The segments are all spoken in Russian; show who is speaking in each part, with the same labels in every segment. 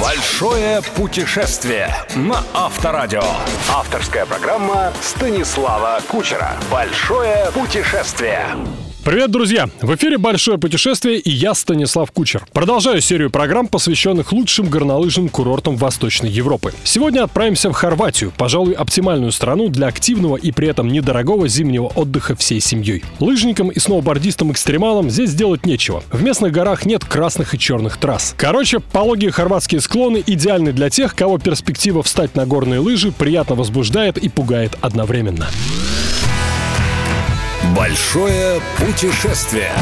Speaker 1: Большое путешествие на Авторадио. Авторская программа Станислава Кучера. Большое путешествие.
Speaker 2: Привет, друзья! В эфире «Большое путешествие» и я, Станислав Кучер. Продолжаю серию программ, посвященных лучшим горнолыжным курортам Восточной Европы. Сегодня отправимся в Хорватию, пожалуй, оптимальную страну для активного и при этом недорогого зимнего отдыха всей семьей. Лыжникам и сноубордистам-экстремалам здесь делать нечего. В местных горах нет красных и черных трасс. Короче, пологие хорватские склоны идеальны для тех, кого перспектива встать на горные лыжи приятно возбуждает и пугает одновременно.
Speaker 1: Большое путешествие.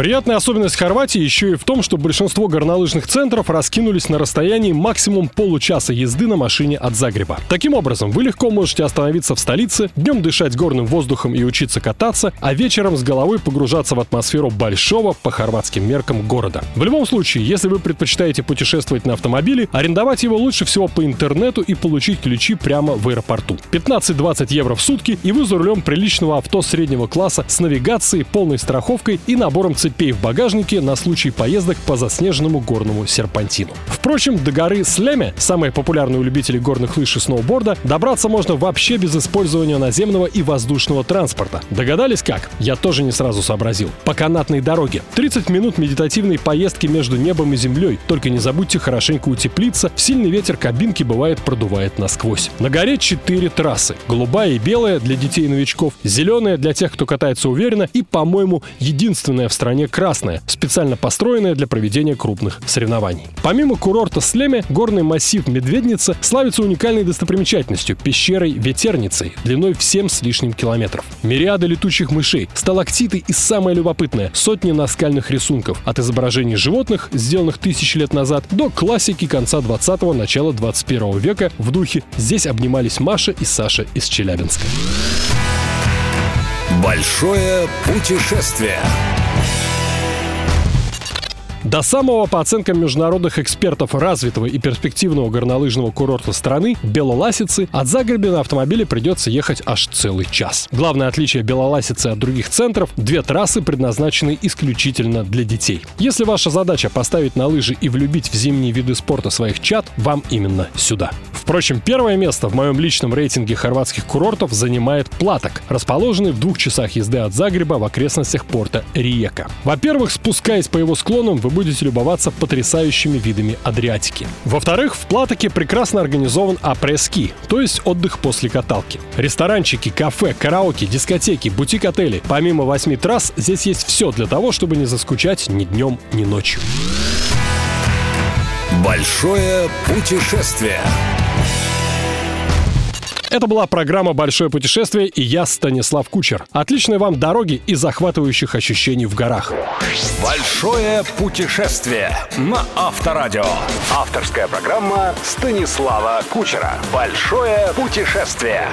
Speaker 2: Приятная особенность Хорватии еще и в том, что большинство горнолыжных центров раскинулись на расстоянии максимум получаса езды на машине от Загреба. Таким образом, вы легко можете остановиться в столице, днем дышать горным воздухом и учиться кататься, а вечером с головой погружаться в атмосферу большого по хорватским меркам города. В любом случае, если вы предпочитаете путешествовать на автомобиле, арендовать его лучше всего по интернету и получить ключи прямо в аэропорту. 15-20 евро в сутки, и вы за рулем приличного авто среднего класса с навигацией, полной страховкой и набором цепей цепей в багажнике на случай поездок по заснеженному горному серпантину. Впрочем, до горы Слеме, самой популярной у любителей горных лыж и сноуборда, добраться можно вообще без использования наземного и воздушного транспорта. Догадались как? Я тоже не сразу сообразил. По канатной дороге. 30 минут медитативной поездки между небом и землей. Только не забудьте хорошенько утеплиться, сильный ветер кабинки бывает продувает насквозь. На горе 4 трассы. Голубая и белая для детей-новичков, зеленая для тех, кто катается уверенно и, по-моему, единственная в стране красная, специально построенная для проведения крупных соревнований. Помимо курорта Слеме, горный массив Медведница славится уникальной достопримечательностью – пещерой Ветерницей, длиной в 7 с лишним километров. Мириады летучих мышей, сталактиты и самое любопытное – сотни наскальных рисунков, от изображений животных, сделанных тысячи лет назад, до классики конца 20-го, начала 21 века в духе «Здесь обнимались Маша и Саша из Челябинска».
Speaker 1: Большое путешествие.
Speaker 2: До самого, по оценкам международных экспертов, развитого и перспективного горнолыжного курорта страны, Белоласицы, от Загреба на автомобиле придется ехать аж целый час. Главное отличие Белоласицы от других центров – две трассы предназначены исключительно для детей. Если ваша задача поставить на лыжи и влюбить в зимние виды спорта своих чат, вам именно сюда. Впрочем, первое место в моем личном рейтинге хорватских курортов занимает Платок, расположенный в двух часах езды от Загреба в окрестностях порта Риека. Во-первых, спускаясь по его склонам, вы будете любоваться потрясающими видами Адриатики. Во-вторых, в Платоке прекрасно организован апрески, то есть отдых после каталки. Ресторанчики, кафе, караоке, дискотеки, бутик-отели. Помимо восьми трасс, здесь есть все для того, чтобы не заскучать ни днем, ни ночью.
Speaker 1: Большое путешествие.
Speaker 2: Это была программа «Большое путешествие» и я, Станислав Кучер. Отличной вам дороги и захватывающих ощущений в горах.
Speaker 1: Большое путешествие на Авторадио. Авторская программа Станислава Кучера. Большое путешествие.